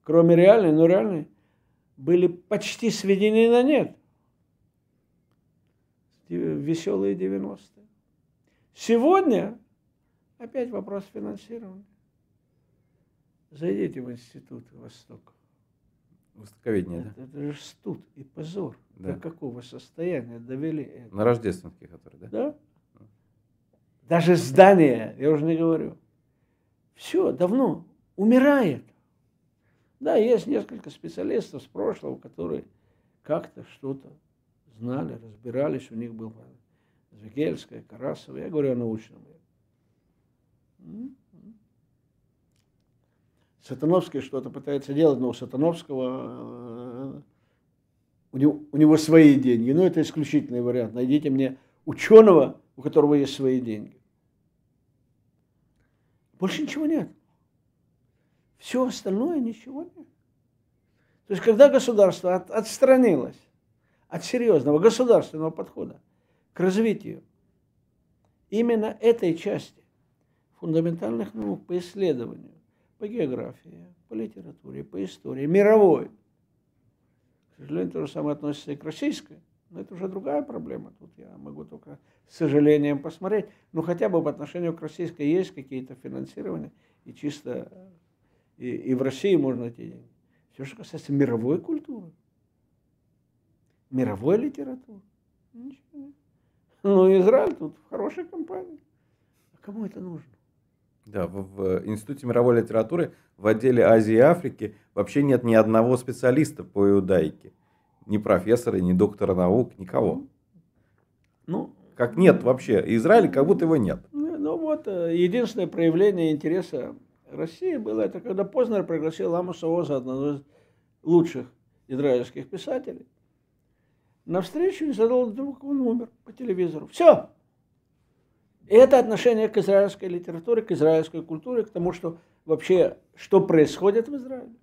кроме реальной, но реальной, были почти сведены на нет. Веселые 90-е. Сегодня опять вопрос финансирования. Зайдите в институт Восток. Востоковедение, это, да? Это же студ и позор. Да. До какого состояния довели это. На рождественский, который, да? Да. Даже здание, я уже не говорю. Все, давно умирает. Да, есть несколько специалистов с прошлого, которые как-то что-то знали, разбирались, у них был Звегельская, Карасова, я говорю о научном. Сатановский что-то пытается делать, но у Сатановского э, у него, у него свои деньги. Но это исключительный вариант. Найдите мне ученого, у которого есть свои деньги. Больше ничего нет. Все остальное ничего нет. То есть, когда государство от, отстранилось от серьезного государственного подхода к развитию именно этой части фундаментальных наук по исследованию, по географии, по литературе, по истории, мировой. К сожалению, то же самое относится и к российской. Но это уже другая проблема. Тут я могу только с сожалением посмотреть. Но хотя бы по отношению к российской есть какие-то финансирования. И чисто и, и в России можно найти деньги. Все, что касается мировой культуры, мировой литературы. Ничего. Ну, Израиль тут в хорошей компании. А кому это нужно? Да, в, в Институте мировой литературы в отделе Азии и Африки вообще нет ни одного специалиста по иудаике. Ни профессора, ни доктора наук, никого. Ну, как нет вообще. Израиль как будто его нет. Ну, ну вот, э, единственное проявление интереса России было это, когда Познер пригласил Амуса Оза, одного из лучших израильских писателей, на встречу и задал вдруг он умер по телевизору. Все. И это отношение к израильской литературе, к израильской культуре, к тому, что вообще, что происходит в Израиле.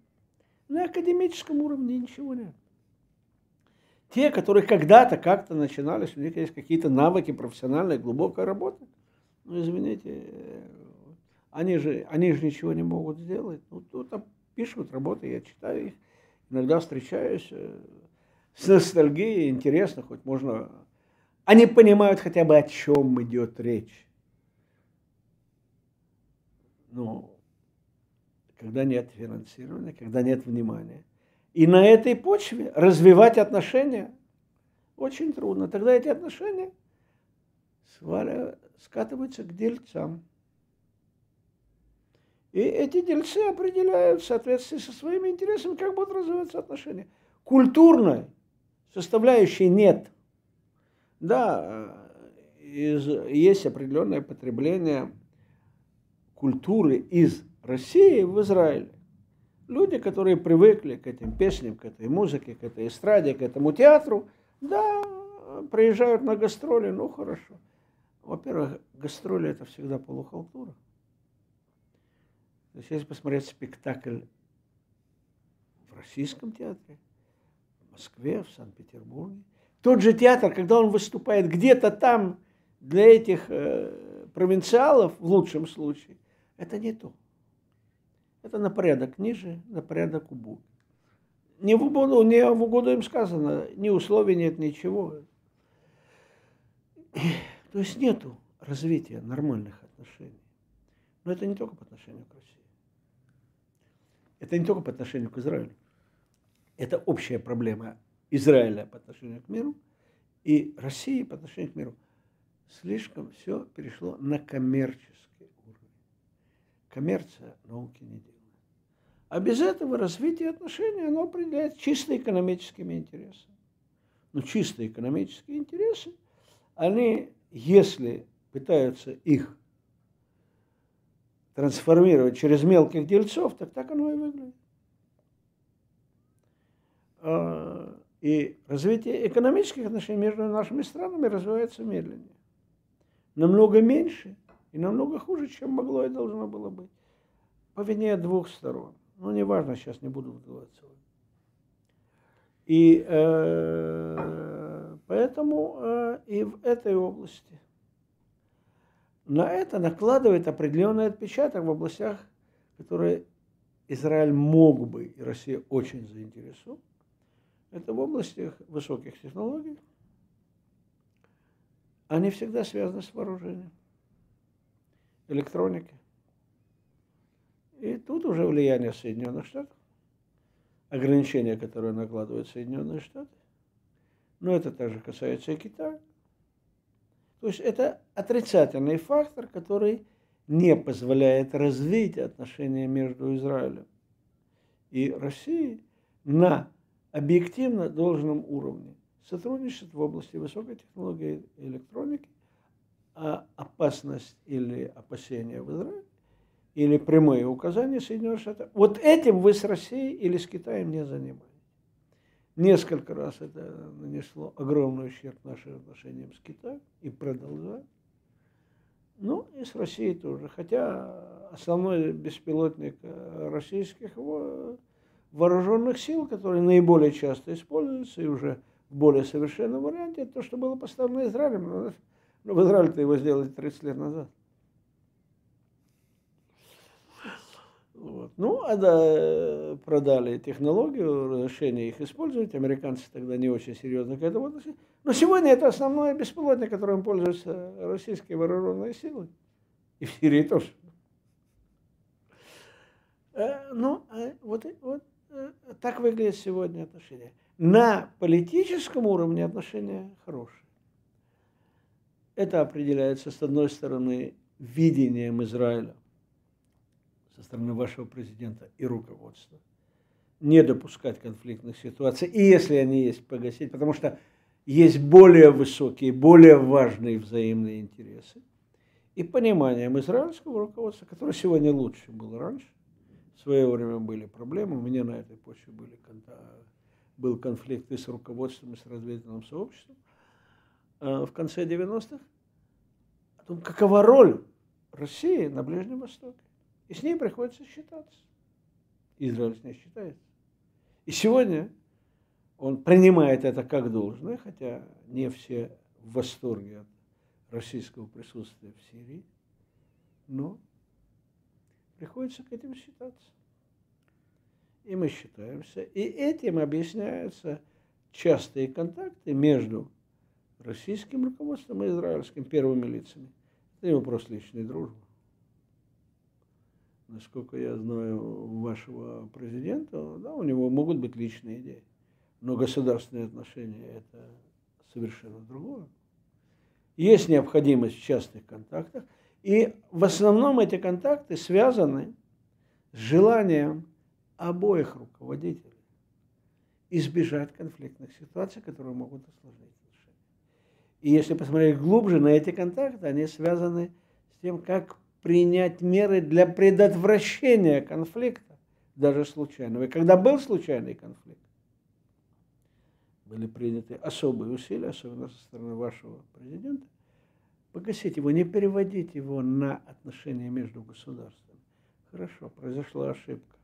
На академическом уровне ничего нет. Те, которые когда-то как-то начинались, у них есть какие-то навыки профессиональной, глубокой работы. Ну, извините, они же, они же ничего не могут сделать. Ну, тут пишут работы, я читаю их, иногда встречаюсь э, с ностальгией, интересно, хоть можно... Они понимают хотя бы, о чем идет речь. Ну, когда нет финансирования, когда нет внимания. И на этой почве развивать отношения очень трудно. Тогда эти отношения скатываются к дельцам. И эти дельцы определяют в соответствии со своими интересами, как будут развиваться отношения. Культурной составляющей нет. Да, из, есть определенное потребление культуры из России в Израиле. Люди, которые привыкли к этим песням, к этой музыке, к этой эстраде, к этому театру, да, приезжают на гастроли, ну хорошо. Во-первых, гастроли это всегда полухалтура. То есть, если посмотреть спектакль в российском театре, в Москве, в Санкт-Петербурге, тот же театр, когда он выступает где-то там для этих э, провинциалов, в лучшем случае, это не то. Это на порядок ниже, на порядок убог. Не в угоду, не в угоду им сказано, ни условий нет, ничего. То есть нету развития нормальных отношений. Но это не только по отношению к России. Это не только по отношению к Израилю. Это общая проблема Израиля по отношению к миру и России по отношению к миру. Слишком все перешло на коммерческий уровень. Коммерция науки не делает. А без этого развитие отношений, оно определяет чисто экономическими интересами. Но чисто экономические интересы, они, если пытаются их трансформировать через мелких дельцов, так так оно и выглядит. А, и развитие экономических отношений между нашими странами развивается медленнее. Намного меньше и намного хуже, чем могло и должно было быть. По вине двух сторон. Ну, неважно, сейчас не буду вдаваться. И э, поэтому э, и в этой области на это накладывает определенный отпечаток в областях, которые Израиль мог бы, и Россия очень заинтересована, Это в области высоких технологий. Они всегда связаны с вооружением, электроникой. И тут уже влияние Соединенных Штатов, ограничения, которые накладывают Соединенные Штаты. Но это также касается и Китая. То есть это отрицательный фактор, который не позволяет развить отношения между Израилем и Россией на объективно должном уровне. Сотрудничает в области высокой технологии и электроники, а опасность или опасения в Израиле, или прямые указания Соединенных Штатов, вот этим вы с Россией или с Китаем не занимаетесь. Несколько раз это нанесло огромный ущерб нашим отношениям с Китаем и продолжает. Ну и с Россией тоже. Хотя основной беспилотник э, российских вооруженных сил, который наиболее часто используется и уже в более совершенном варианте, это то, что было поставлено Израилем. Но в Израиле-то его сделали 30 лет назад. Вот. Ну, а да, продали технологию, разрешение их использовать. Американцы тогда не очень серьезно к этому относились. Но сегодня это основной беспилотник, которым пользуются российские вооруженные силы. И в Сирии тоже. Э, ну, а вот, вот э, так выглядят сегодня отношения. На политическом уровне отношения хорошие. Это определяется, с одной стороны, видением Израиля со стороны вашего президента и руководства. Не допускать конфликтных ситуаций, и если они есть, погасить, потому что есть более высокие, более важные взаимные интересы. И пониманием израильского руководства, которое сегодня лучше было раньше. В свое время были проблемы, у меня на этой почве были, был конфликт и с руководством, и с разведывательным сообществом. А в конце 90-х о том, какова роль России на Ближнем Востоке. И с ней приходится считаться. Израиль с ней считается. И сегодня он принимает это как должное, хотя не все в восторге от российского присутствия в Сирии, но приходится к этим считаться. И мы считаемся. И этим объясняются частые контакты между российским руководством и израильским первыми лицами. Это не вопрос личной дружбы насколько я знаю вашего президента, да, у него могут быть личные идеи. Но государственные отношения – это совершенно другое. Есть необходимость в частных контактах, и в основном эти контакты связаны с желанием обоих руководителей избежать конфликтных ситуаций, которые могут осложнить отношения. И если посмотреть глубже на эти контакты, они связаны с тем, как принять меры для предотвращения конфликта, даже случайного. И когда был случайный конфликт, были приняты особые усилия, особенно со стороны вашего президента, погасить его, не переводить его на отношения между государствами. Хорошо, произошла ошибка.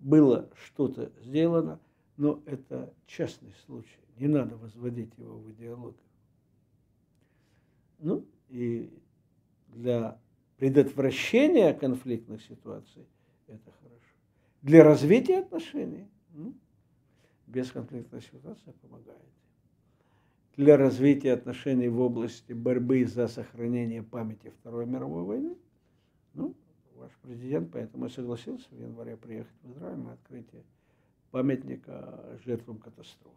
Было что-то сделано, но это частный случай. Не надо возводить его в идеологию. Ну, и для предотвращения конфликтных ситуаций это хорошо. Для развития отношений ну, бесконфликтная ситуация помогает. Для развития отношений в области борьбы за сохранение памяти Второй мировой войны, ну, ваш президент поэтому и согласился в январе приехать в Израиль на открытие памятника жертвам катастрофы.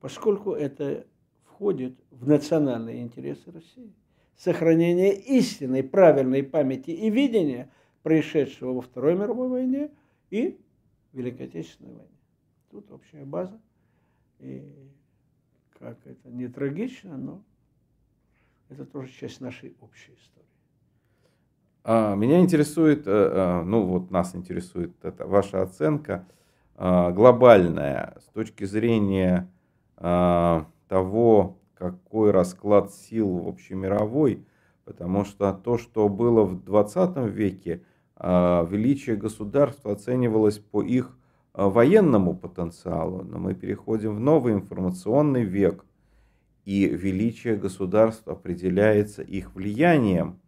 Поскольку это входит в национальные интересы России сохранения истинной, правильной памяти и видения происшедшего во Второй мировой войне и Великой Отечественной войне. Тут общая база. И как это не трагично, но это тоже часть нашей общей истории. А, меня интересует, э, э, ну вот нас интересует это ваша оценка а, глобальная с точки зрения того, какой расклад сил в общемировой, потому что то, что было в 20 веке, а, величие государств оценивалось по их а, военному потенциалу, но мы переходим в новый информационный век, и величие государств определяется их влиянием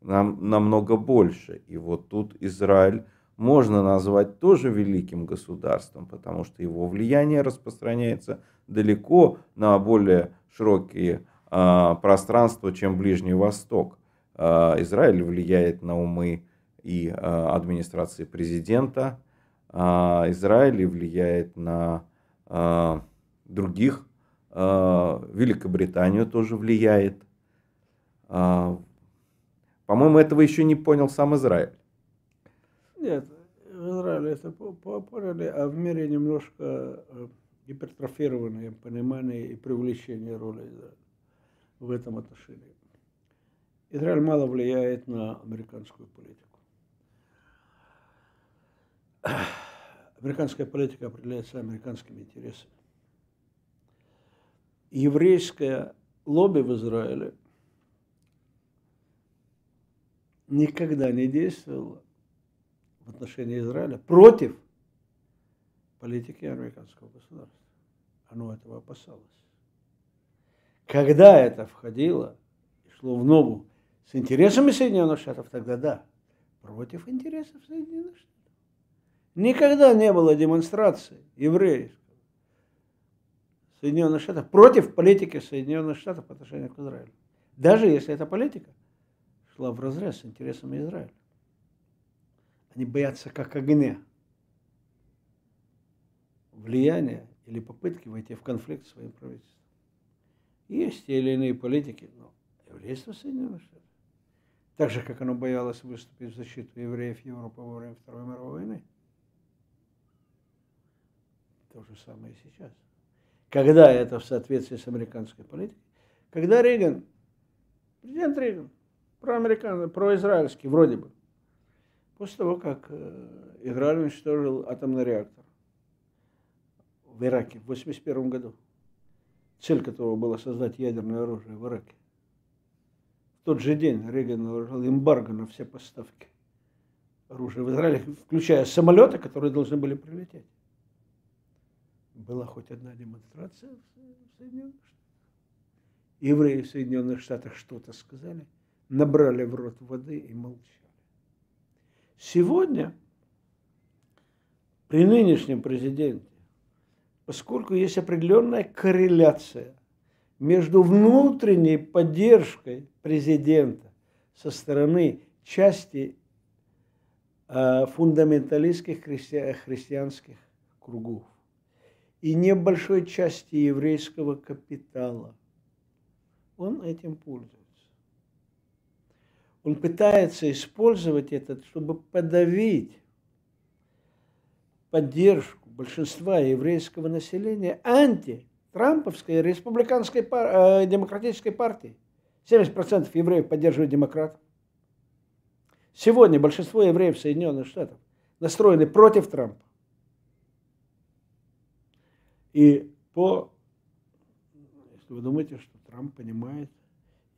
нам, намного больше. И вот тут Израиль можно назвать тоже великим государством, потому что его влияние распространяется далеко на более широкие э, пространства, чем Ближний Восток. Э, Израиль влияет на умы и э, администрации президента, Израиль влияет на других, Великобританию тоже влияет. По-моему, этого еще не понял сам Израиль. Нет, в Израиле это поняли, а в мире немножко э, гипертрофированное понимание и привлечение роли Израиля в этом отношении. Израиль мало влияет на американскую политику. Американская политика определяется американскими интересами. Еврейское лобби в Израиле никогда не действовало в отношении Израиля против политики американского государства. Оно этого опасалось. Когда это входило шло в ногу с интересами Соединенных Штатов, тогда да, против интересов Соединенных Штатов. Никогда не было демонстрации евреев Соединенных Штатов против политики Соединенных Штатов по отношению к Израилю. Даже если эта политика шла в разрез с интересами Израиля. Они боятся как огня влияния или попытки войти в конфликт с своим правительством. Есть те или иные политики, но еврейство Соединенных Штатов, так же, как оно боялось выступить в защиту евреев Европы во время Второй мировой войны, то же самое и сейчас. Когда это в соответствии с американской политикой, когда Рейган, президент Рейган, проамериканский, произраильский вроде бы, после того, как э, Израиль уничтожил атомный реактор в Ираке в 1981 году, цель которого была создать ядерное оружие в Ираке. В тот же день Рейган наложил эмбарго на все поставки оружия в Израиле, включая самолеты, которые должны были прилететь. Была хоть одна демонстрация в Соединенных Штатах. Евреи в Соединенных Штатах что-то сказали, набрали в рот воды и молчали. Сегодня при нынешнем президенте, поскольку есть определенная корреляция между внутренней поддержкой президента со стороны части э, фундаменталистских христи христианских кругов и небольшой части еврейского капитала, он этим пользуется. Он пытается использовать это, чтобы подавить поддержку большинства еврейского населения анти-трамповской республиканской пар, э, демократической партии. 70% евреев поддерживают демократов. Сегодня большинство евреев Соединенных Штатов настроены против Трампа. И по, если вы думаете, что Трамп понимает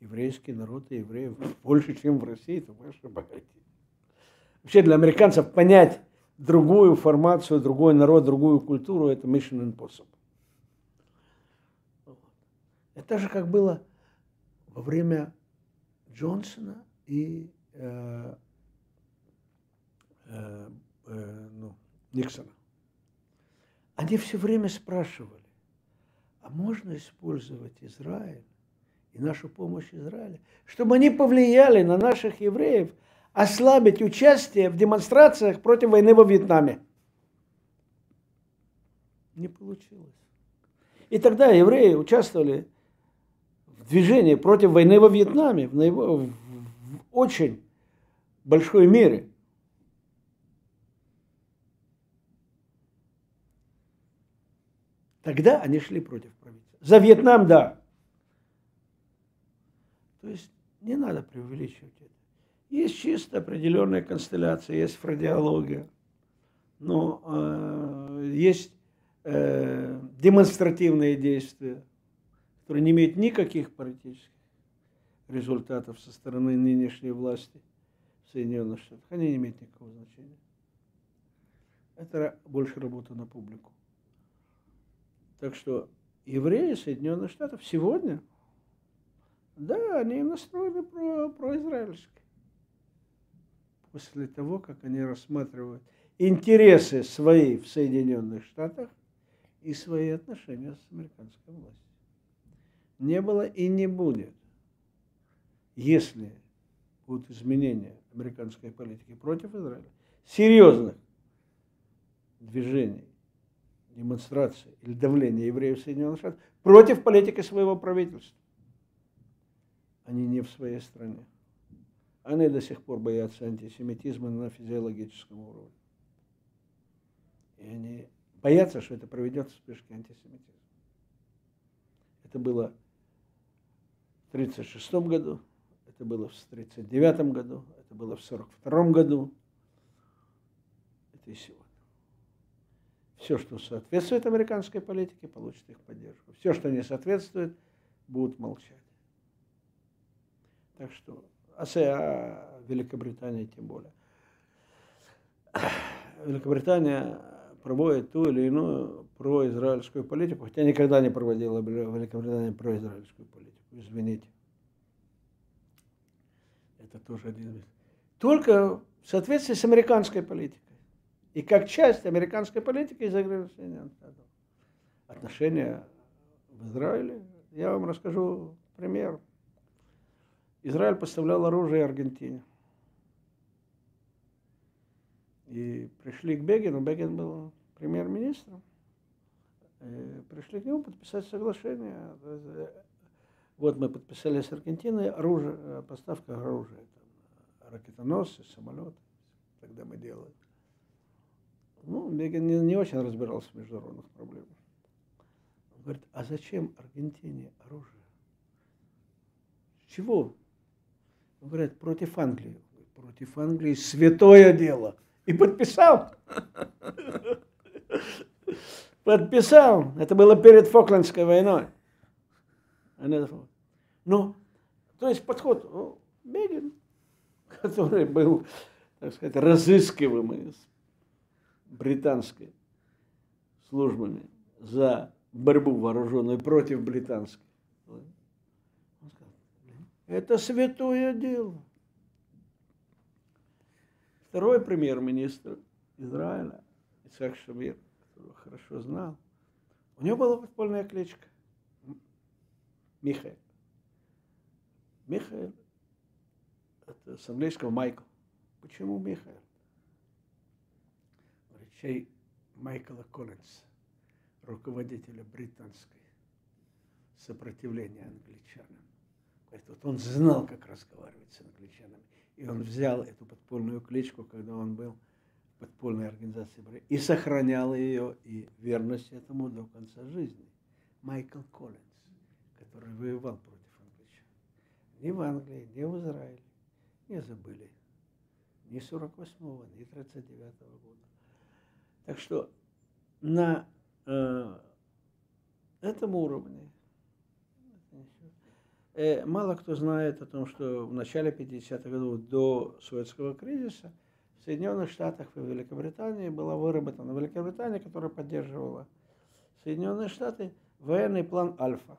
еврейский народ и евреев больше, чем в России, то вы ошибаетесь. Вообще для американцев понять другую формацию, другой народ, другую культуру – это mission impossible. Это же как было во время Джонсона и э, э, э, ну, Никсона. Они все время спрашивали, а можно использовать Израиль и нашу помощь Израиля, чтобы они повлияли на наших евреев ослабить участие в демонстрациях против войны во Вьетнаме. Не получилось. И тогда евреи участвовали в движении против войны во Вьетнаме в, наиво, в, очень большой мере. Тогда они шли против правительства. За Вьетнам – да. То есть не надо преувеличивать это. Есть чисто определенная констелляция, есть фразеология, но э, есть э, демонстративные действия, которые не имеют никаких политических результатов со стороны нынешней власти в Соединенных Штатах. Они не имеют никакого значения. Это больше работа на публику. Так что евреи Соединенных Штатов сегодня – да, они настроены про, про израильский. после того, как они рассматривают интересы свои в Соединенных Штатах и свои отношения с американской властью. Не было и не будет, если будут изменения американской политики против Израиля, серьезных движений, демонстраций или давления евреев Соединенных Штатах против политики своего правительства. Они не в своей стране. Они до сих пор боятся антисемитизма на физиологическом уровне. И они боятся, что это приведет к вспышке антисемитизма. Это было в 1936 году, это было в 1939 году, это было в 1942 году, это и сегодня. Все, что соответствует американской политике, получит их поддержку. Все, что не соответствует, будут молчать. Так что, а, а Великобритания тем более. Великобритания проводит ту или иную произраильскую политику, хотя никогда не проводила Великобритания произраильскую политику. Извините. Это тоже один из... Только в соответствии с американской политикой. И как часть американской политики из Соединенных Штатов. Отношения в Израиле. Я вам расскажу пример. Израиль поставлял оружие Аргентине. И пришли к Бегину, Бегин был премьер-министром. Пришли к нему подписать соглашение. Вот мы подписали с Аргентиной оружие, поставка оружия, там, ракетоносцы, самолеты. Тогда мы делали. Ну, Бегин не, не очень разбирался в международных проблемах. Говорит, а зачем Аргентине оружие? Чего? Он говорит, против Англии. Против Англии святое дело. И подписал. Подписал. Это было перед Фоклендской войной. Ну, то есть подход Бегин, который был, так сказать, разыскиваемый британской службами за борьбу вооруженную против британской. Это святое дело. Второй премьер-министр Израиля, Исаак Шамир, которого хорошо знал, у него была подпольная кличка Михаил. Михаил, это с английского Майкл. Почему Михаил? Речей Майкла Коллинса, руководителя британской сопротивления англичанам. Вот он знал, как разговаривать с англичанами. И он взял эту подпольную кличку, когда он был в подпольной организации и сохранял ее и верность этому до конца жизни. Майкл Коллинз, который воевал против англичан. Ни в Англии, ни в Израиле не забыли ни 48-го, ни 39-го года. Так что на э, этом уровне мало кто знает о том, что в начале 50-х годов до Суэцкого кризиса в Соединенных Штатах и Великобритании была выработана Великобритания, которая поддерживала Соединенные Штаты, военный план Альфа.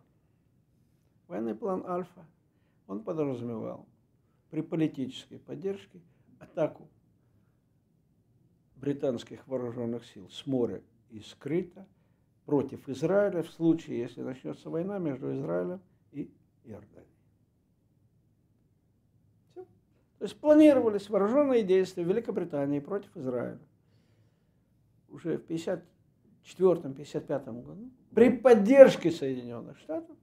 Военный план Альфа, он подразумевал при политической поддержке атаку британских вооруженных сил с моря и скрыто против Израиля в случае, если начнется война между Израилем и Иордании. Все. То есть планировались вооруженные действия Великобритании против Израиля уже в 1954-1955 году при поддержке Соединенных Штатов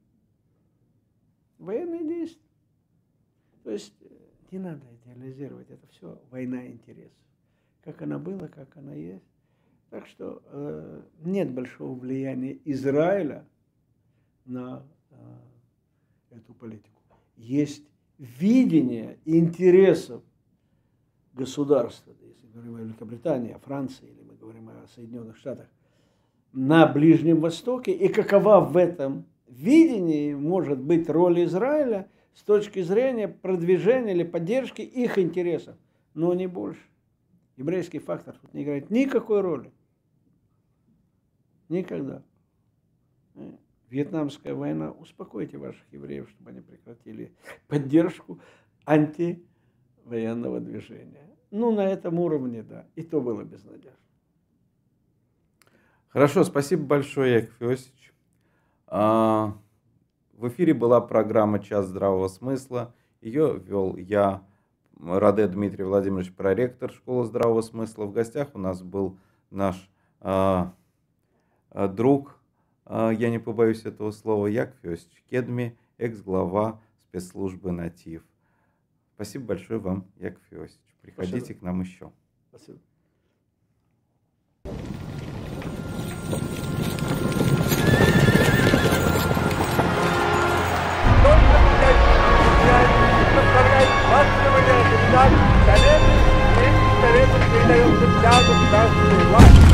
военные действия. То есть э, не надо идеализировать, это все война интересов. Как она была, как она есть. Так что э, нет большого влияния Израиля на э, эту политику. Есть видение интересов государства, если мы говорим о Великобритании, о Франции, или мы говорим о Соединенных Штатах, на Ближнем Востоке, и какова в этом видении может быть роль Израиля с точки зрения продвижения или поддержки их интересов, но не больше. Еврейский фактор тут не играет никакой роли. Никогда. Вьетнамская война, успокойте ваших евреев, чтобы они прекратили поддержку антивоенного движения. Ну, на этом уровне, да. И то было безнадежно. Хорошо, спасибо большое, Яков Иосифович. А, в эфире была программа «Час здравого смысла». Ее вел я, Раде Дмитрий Владимирович, проректор школы здравого смысла. В гостях у нас был наш а, а, друг, я не побоюсь этого слова, Иосифович Кедми, экс-глава спецслужбы «Натив». Спасибо большое вам, Яков Иосифович. Приходите Спасибо. к нам еще. Спасибо. Советую передается тягу к власти.